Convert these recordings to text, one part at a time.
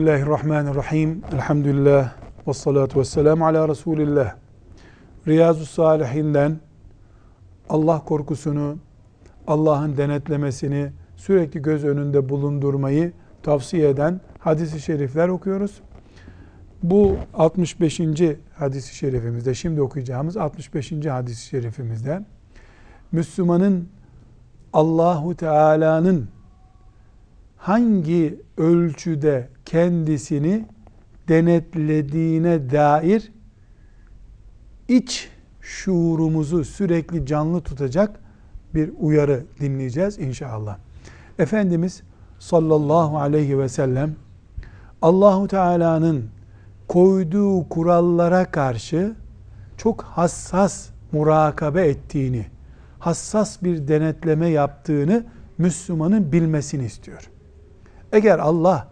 Bismillahirrahmanirrahim. Elhamdülillah. Ve salatu ve selamu ala Resulillah. Riyazu Salihinden Allah korkusunu, Allah'ın denetlemesini sürekli göz önünde bulundurmayı tavsiye eden hadisi şerifler okuyoruz. Bu 65. hadisi şerifimizde, şimdi okuyacağımız 65. hadisi şerifimizde Müslümanın Allahu Teala'nın hangi ölçüde kendisini denetlediğine dair iç şuurumuzu sürekli canlı tutacak bir uyarı dinleyeceğiz inşallah. Efendimiz sallallahu aleyhi ve sellem Allahu Teala'nın koyduğu kurallara karşı çok hassas murakabe ettiğini, hassas bir denetleme yaptığını Müslümanın bilmesini istiyor. Eğer Allah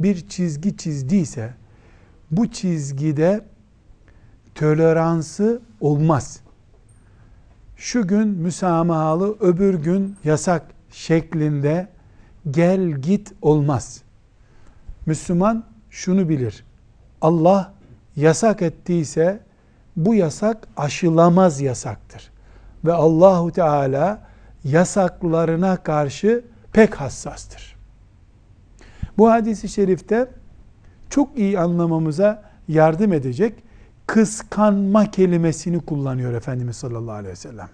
bir çizgi çizdiyse bu çizgide toleransı olmaz. Şu gün müsamahalı, öbür gün yasak şeklinde gel git olmaz. Müslüman şunu bilir. Allah yasak ettiyse bu yasak aşılamaz yasaktır. Ve Allahu Teala yasaklarına karşı pek hassastır. Bu hadisi şerifte çok iyi anlamamıza yardım edecek kıskanma kelimesini kullanıyor Efendimiz sallallahu aleyhi ve sellem.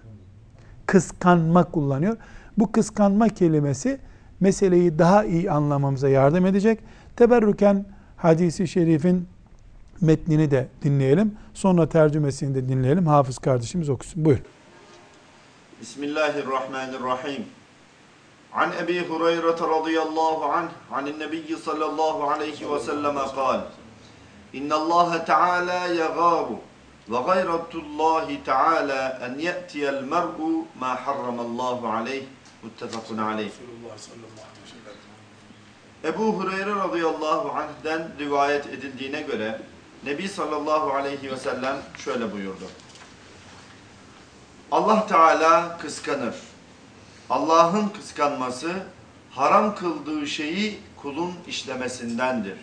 Kıskanma kullanıyor. Bu kıskanma kelimesi meseleyi daha iyi anlamamıza yardım edecek. Teberrüken hadisi şerifin metnini de dinleyelim. Sonra tercümesini de dinleyelim. Hafız kardeşimiz okusun. Buyur. Bismillahirrahmanirrahim. عن أبي هريرة An Ebi Hureyre radıyallahu anh anin nebiyyi sallallahu aleyhi ve selleme kal. İnnallâhe teâlâ yegâbu ve gayretullâhi teâlâ en ye'tiyel mer'u mâ harramallahu aleyh. Muttefakun aleyh. Ebu Hureyre radıyallahu anh'den rivayet edildiğine göre Nebi sallallahu aleyhi ve sellem şöyle buyurdu. Allah Teala kıskanır. Allah'ın kıskanması haram kıldığı şeyi kulun işlemesindendir.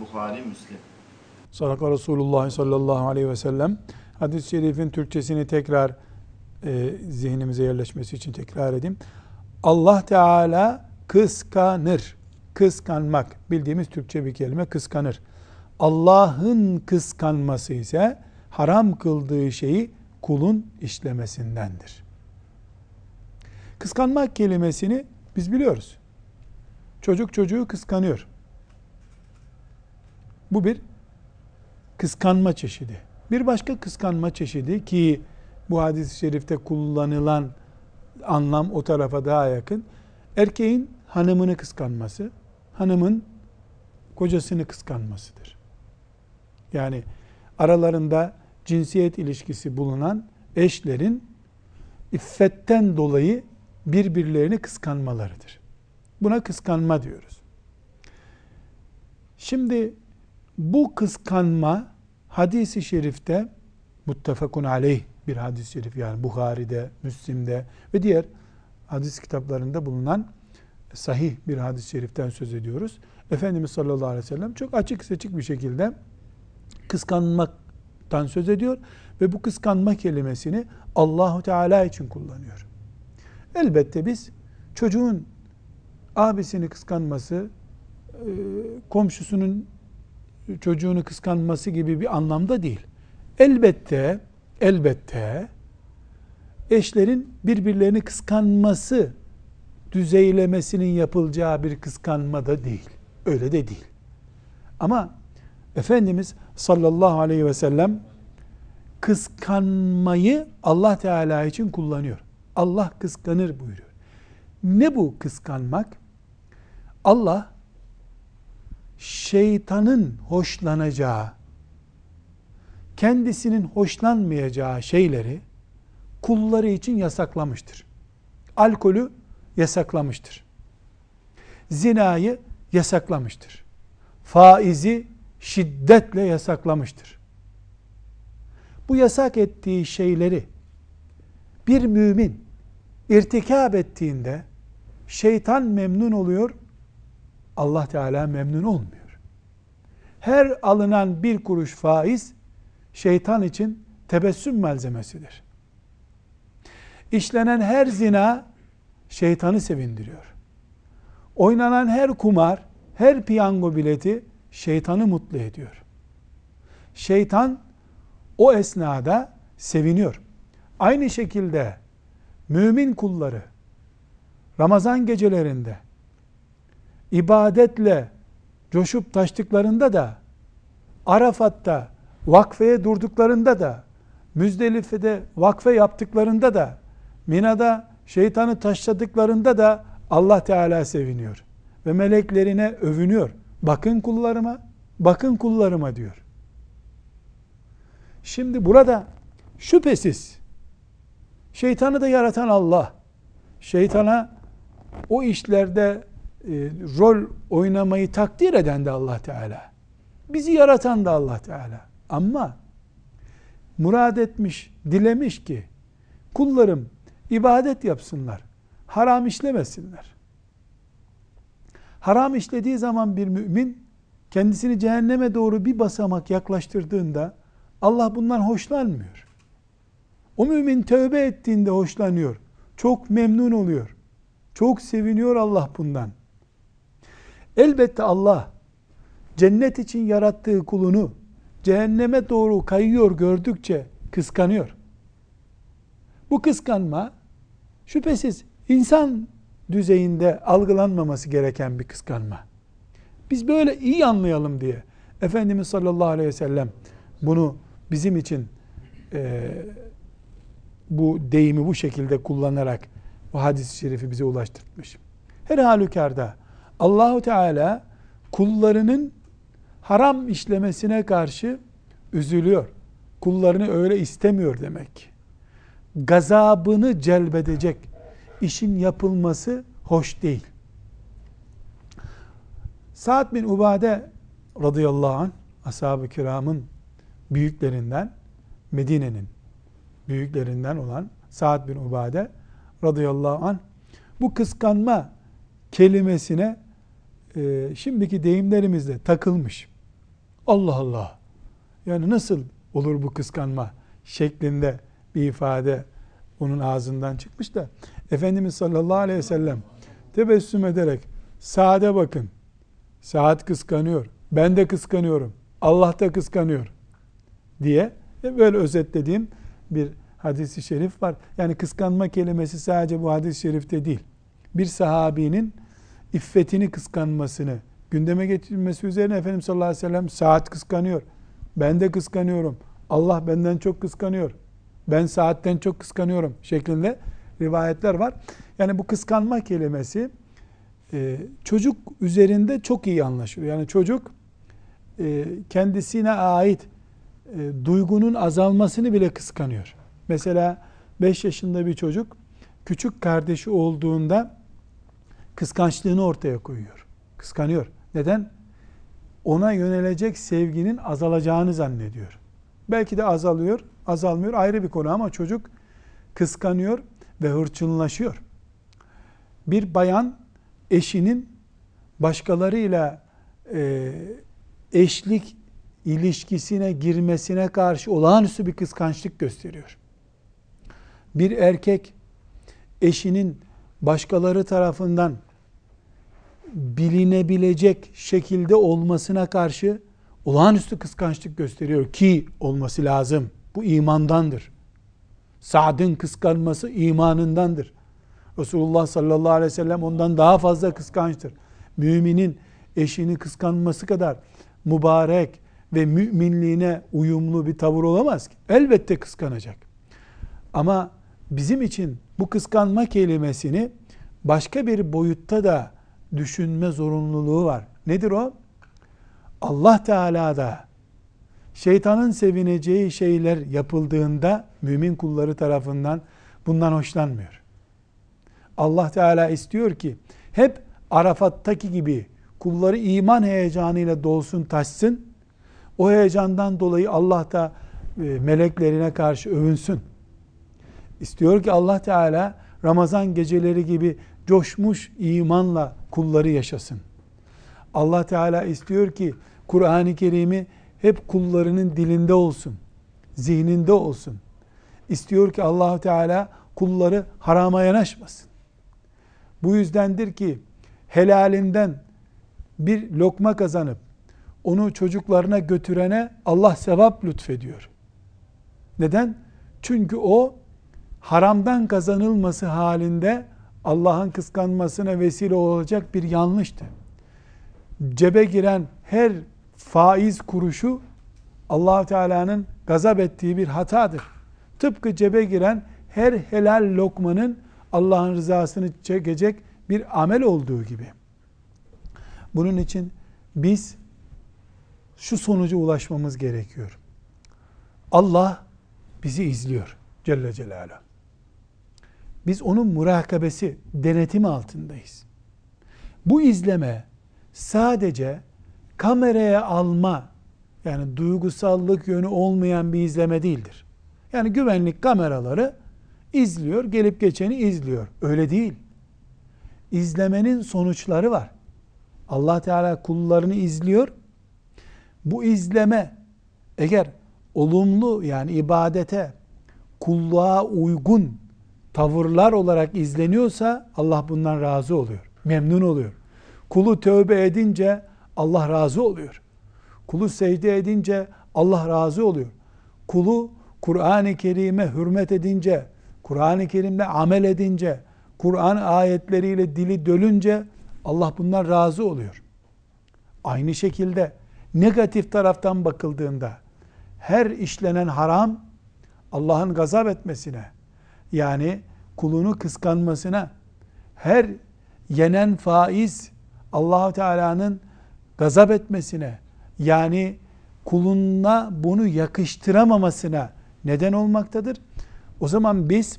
Bukhari Müslim. Sadaka Resulullah sallallahu aleyhi ve sellem. Hadis-i şerifin Türkçesini tekrar e, zihnimize yerleşmesi için tekrar edeyim. Allah Teala kıskanır. Kıskanmak bildiğimiz Türkçe bir kelime kıskanır. Allah'ın kıskanması ise haram kıldığı şeyi kulun işlemesindendir. Kıskanmak kelimesini biz biliyoruz. Çocuk çocuğu kıskanıyor. Bu bir kıskanma çeşidi. Bir başka kıskanma çeşidi ki bu hadis-i şerifte kullanılan anlam o tarafa daha yakın. Erkeğin hanımını kıskanması, hanımın kocasını kıskanmasıdır. Yani aralarında cinsiyet ilişkisi bulunan eşlerin iffetten dolayı birbirlerini kıskanmalarıdır. Buna kıskanma diyoruz. Şimdi bu kıskanma hadisi şerifte muttefakun aleyh bir hadis-i şerif yani Bukhari'de, Müslim'de ve diğer hadis kitaplarında bulunan sahih bir hadis-i şeriften söz ediyoruz. Efendimiz sallallahu aleyhi ve sellem çok açık seçik bir şekilde kıskanmaktan söz ediyor ve bu kıskanma kelimesini Allahu Teala için kullanıyor. Elbette biz çocuğun abisini kıskanması, e, komşusunun çocuğunu kıskanması gibi bir anlamda değil. Elbette, elbette eşlerin birbirlerini kıskanması düzeylemesinin yapılacağı bir kıskanma da değil. Öyle de değil. Ama Efendimiz sallallahu aleyhi ve sellem kıskanmayı Allah Teala için kullanıyor. Allah kıskanır buyuruyor. Ne bu kıskanmak? Allah şeytanın hoşlanacağı, kendisinin hoşlanmayacağı şeyleri kulları için yasaklamıştır. Alkolü yasaklamıştır. Zinayı yasaklamıştır. Faizi şiddetle yasaklamıştır. Bu yasak ettiği şeyleri bir mümin irtikab ettiğinde şeytan memnun oluyor, Allah Teala memnun olmuyor. Her alınan bir kuruş faiz şeytan için tebessüm malzemesidir. İşlenen her zina şeytanı sevindiriyor. Oynanan her kumar, her piyango bileti şeytanı mutlu ediyor. Şeytan o esnada seviniyor. Aynı şekilde mümin kulları Ramazan gecelerinde ibadetle coşup taştıklarında da Arafat'ta vakfeye durduklarında da Müzdelife'de vakfe yaptıklarında da Mina'da şeytanı taşladıklarında da Allah Teala seviniyor. Ve meleklerine övünüyor. Bakın kullarıma, bakın kullarıma diyor. Şimdi burada şüphesiz şeytanı da yaratan Allah. Şeytana o işlerde e, rol oynamayı takdir eden de Allah Teala. Bizi yaratan da Allah Teala. Ama murad etmiş, dilemiş ki kullarım ibadet yapsınlar. Haram işlemesinler. Haram işlediği zaman bir mümin kendisini cehenneme doğru bir basamak yaklaştırdığında Allah bundan hoşlanmıyor. O mümin tövbe ettiğinde hoşlanıyor. Çok memnun oluyor. Çok seviniyor Allah bundan. Elbette Allah cennet için yarattığı kulunu cehenneme doğru kayıyor gördükçe kıskanıyor. Bu kıskanma şüphesiz insan düzeyinde algılanmaması gereken bir kıskanma. Biz böyle iyi anlayalım diye Efendimiz sallallahu aleyhi ve sellem bunu bizim için e, bu deyimi bu şekilde kullanarak bu hadis-i şerifi bize ulaştırmış. Her halükarda Allahu Teala kullarının haram işlemesine karşı üzülüyor. Kullarını öyle istemiyor demek. Gazabını celbedecek işin yapılması hoş değil. Sa'd bin Ubade radıyallahu anh ashab-ı kiramın büyüklerinden Medine'nin büyüklerinden olan Sa'd bin Ubade radıyallahu anh bu kıskanma kelimesine e, şimdiki deyimlerimizle takılmış. Allah Allah. Yani nasıl olur bu kıskanma şeklinde bir ifade onun ağzından çıkmış da Efendimiz sallallahu aleyhi ve sellem tebessüm ederek saate bakın. Saat kıskanıyor. Ben de kıskanıyorum. Allah da kıskanıyor diye böyle özetlediğim bir hadisi şerif var. Yani kıskanma kelimesi sadece bu hadis-i şerifte değil. Bir sahabinin iffetini kıskanmasını gündeme getirmesi üzerine Efendimiz sallallahu aleyhi ve sellem saat kıskanıyor. Ben de kıskanıyorum. Allah benden çok kıskanıyor. Ben saatten çok kıskanıyorum şeklinde rivayetler var. Yani bu kıskanma kelimesi e, çocuk üzerinde çok iyi anlaşılıyor. Yani çocuk e, kendisine ait e, duygunun azalmasını bile kıskanıyor. Mesela 5 yaşında bir çocuk küçük kardeşi olduğunda kıskançlığını ortaya koyuyor. Kıskanıyor. Neden? Ona yönelecek sevginin azalacağını zannediyor. Belki de azalıyor, azalmıyor ayrı bir konu ama çocuk kıskanıyor ve hırçınlaşıyor. Bir bayan eşinin başkalarıyla e, eşlik ilişkisine girmesine karşı olağanüstü bir kıskançlık gösteriyor. Bir erkek eşinin başkaları tarafından bilinebilecek şekilde olmasına karşı olağanüstü kıskançlık gösteriyor ki olması lazım. Bu imandandır. Sa'd'ın kıskanması imanındandır. Resulullah sallallahu aleyhi ve sellem ondan daha fazla kıskançtır. Müminin eşini kıskanması kadar mübarek ve müminliğine uyumlu bir tavır olamaz ki. Elbette kıskanacak. Ama bizim için bu kıskanma kelimesini başka bir boyutta da düşünme zorunluluğu var. Nedir o? Allah Teala da şeytanın sevineceği şeyler yapıldığında mümin kulları tarafından bundan hoşlanmıyor. Allah Teala istiyor ki hep Arafat'taki gibi kulları iman heyecanıyla dolsun taşsın. O heyecandan dolayı Allah da e, meleklerine karşı övünsün. İstiyor ki Allah Teala Ramazan geceleri gibi coşmuş imanla kulları yaşasın. Allah Teala istiyor ki Kur'an-ı Kerim'i hep kullarının dilinde olsun, zihninde olsun. İstiyor ki allah Teala kulları harama yanaşmasın. Bu yüzdendir ki helalinden bir lokma kazanıp onu çocuklarına götürene Allah sevap lütfediyor. Neden? Çünkü o haramdan kazanılması halinde Allah'ın kıskanmasına vesile olacak bir yanlıştı. Cebe giren her faiz kuruşu allah Teala'nın gazap ettiği bir hatadır. Tıpkı cebe giren her helal lokmanın Allah'ın rızasını çekecek bir amel olduğu gibi. Bunun için biz şu sonuca ulaşmamız gerekiyor. Allah bizi izliyor Celle Celaluhu. Biz onun murakabesi, denetimi altındayız. Bu izleme sadece kameraya alma, yani duygusallık yönü olmayan bir izleme değildir. Yani güvenlik kameraları izliyor, gelip geçeni izliyor. Öyle değil. İzlemenin sonuçları var. Allah Teala kullarını izliyor. Bu izleme eğer olumlu yani ibadete, kulluğa uygun tavırlar olarak izleniyorsa Allah bundan razı oluyor. Memnun oluyor. Kulu tövbe edince Allah razı oluyor. Kulu secde edince Allah razı oluyor. Kulu Kur'an-ı Kerim'e hürmet edince, Kur'an-ı Kerim'le amel edince, Kur'an ayetleriyle dili dölünce Allah bundan razı oluyor. Aynı şekilde negatif taraftan bakıldığında her işlenen haram Allah'ın gazap etmesine yani kulunu kıskanmasına her yenen faiz allah Teala'nın gazap etmesine yani kuluna bunu yakıştıramamasına neden olmaktadır. O zaman biz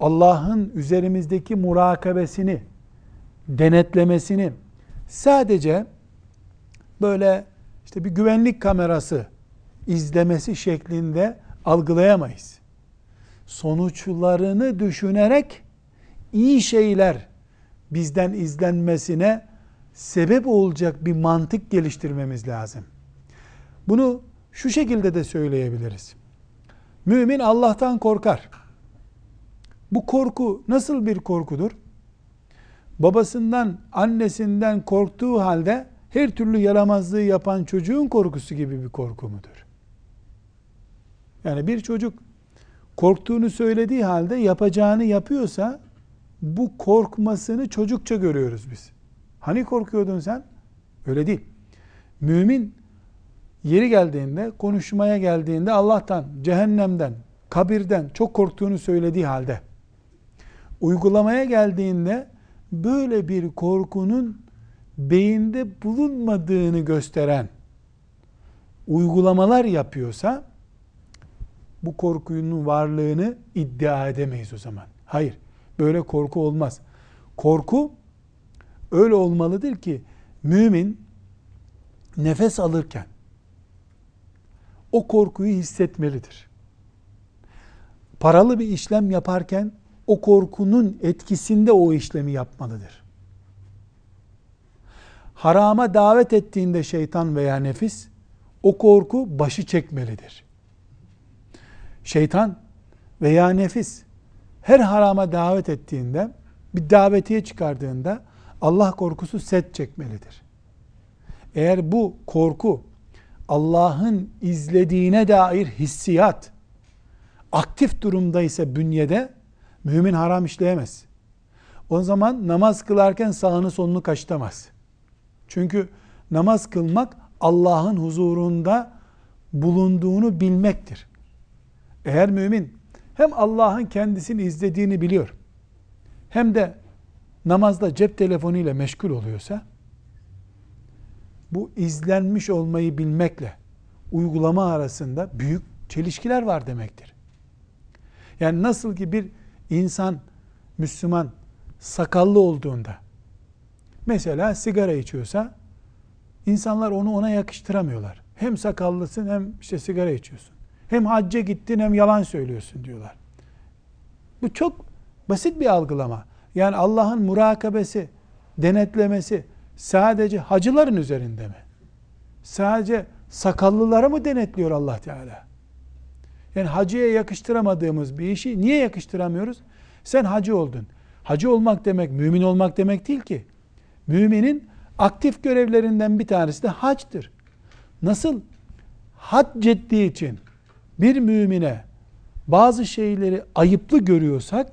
Allah'ın üzerimizdeki murakabesini, denetlemesini sadece böyle işte bir güvenlik kamerası izlemesi şeklinde algılayamayız. Sonuçlarını düşünerek iyi şeyler bizden izlenmesine sebep olacak bir mantık geliştirmemiz lazım. Bunu şu şekilde de söyleyebiliriz. Mümin Allah'tan korkar. Bu korku nasıl bir korkudur? Babasından, annesinden korktuğu halde her türlü yaramazlığı yapan çocuğun korkusu gibi bir korku mudur? Yani bir çocuk korktuğunu söylediği halde yapacağını yapıyorsa bu korkmasını çocukça görüyoruz biz. Hani korkuyordun sen? Öyle değil. Mümin yeri geldiğinde, konuşmaya geldiğinde Allah'tan, cehennemden, kabirden çok korktuğunu söylediği halde uygulamaya geldiğinde böyle bir korkunun beyinde bulunmadığını gösteren uygulamalar yapıyorsa bu korkunun varlığını iddia edemeyiz o zaman. Hayır, böyle korku olmaz. Korku öyle olmalıdır ki mümin nefes alırken o korkuyu hissetmelidir. Paralı bir işlem yaparken o korkunun etkisinde o işlemi yapmalıdır. Harama davet ettiğinde şeytan veya nefis o korku başı çekmelidir. Şeytan veya nefis her harama davet ettiğinde bir davetiye çıkardığında Allah korkusu set çekmelidir. Eğer bu korku Allah'ın izlediğine dair hissiyat aktif durumda ise bünyede mümin haram işleyemez. O zaman namaz kılarken sağını solunu kaçtamaz. Çünkü namaz kılmak Allah'ın huzurunda bulunduğunu bilmektir. Eğer mümin hem Allah'ın kendisini izlediğini biliyor hem de namazda cep telefonu ile meşgul oluyorsa bu izlenmiş olmayı bilmekle uygulama arasında büyük çelişkiler var demektir. Yani nasıl ki bir insan Müslüman sakallı olduğunda mesela sigara içiyorsa insanlar onu ona yakıştıramıyorlar. Hem sakallısın hem işte sigara içiyorsun. Hem hacca gittin hem yalan söylüyorsun diyorlar. Bu çok basit bir algılama. Yani Allah'ın murakabesi, denetlemesi sadece hacıların üzerinde mi? sadece sakallıları mı denetliyor Allah Teala? Yani hacıya yakıştıramadığımız bir işi niye yakıştıramıyoruz? Sen hacı oldun. Hacı olmak demek mümin olmak demek değil ki. Müminin aktif görevlerinden bir tanesi de hacdır. Nasıl hac ettiği için bir mümine bazı şeyleri ayıplı görüyorsak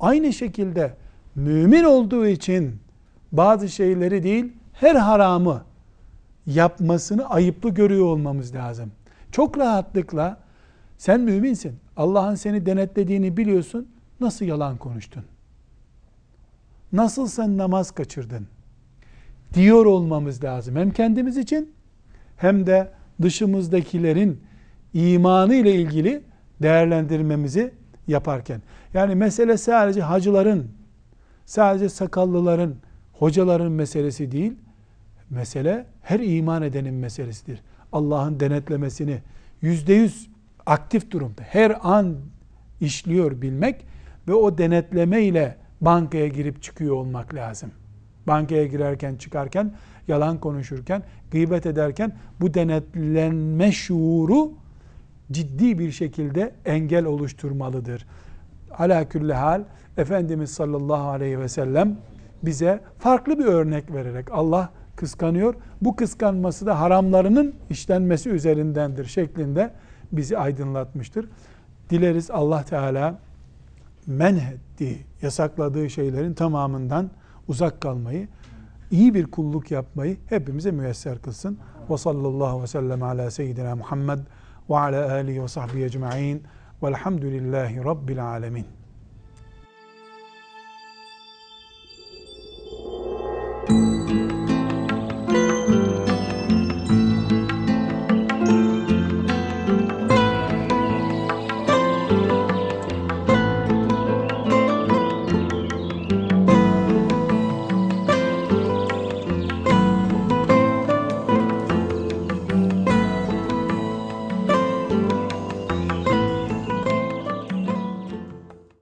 aynı şekilde mümin olduğu için bazı şeyleri değil her haramı yapmasını ayıplı görüyor olmamız lazım. Çok rahatlıkla sen müminsin. Allah'ın seni denetlediğini biliyorsun. Nasıl yalan konuştun? Nasıl sen namaz kaçırdın? Diyor olmamız lazım. Hem kendimiz için hem de dışımızdakilerin imanı ile ilgili değerlendirmemizi yaparken. Yani mesele sadece hacıların, sadece sakallıların, hocaların meselesi değil. Mesele her iman edenin meselesidir. Allah'ın denetlemesini yüzde yüz aktif durumda her an işliyor bilmek ve o denetleme ile bankaya girip çıkıyor olmak lazım. Bankaya girerken çıkarken yalan konuşurken gıybet ederken bu denetlenme şuuru ciddi bir şekilde engel oluşturmalıdır. Ala külli hal Efendimiz sallallahu aleyhi ve sellem bize farklı bir örnek vererek Allah kıskanıyor. Bu kıskanması da haramlarının işlenmesi üzerindendir şeklinde bizi aydınlatmıştır. Dileriz Allah Teala menhettiği, yasakladığı şeylerin tamamından uzak kalmayı, iyi bir kulluk yapmayı hepimize müyesser kılsın. Ve sallallahu ve sellem ala seyyidina Muhammed ve ala alihi ve sahbihi ecma'in velhamdülillahi rabbil alemin.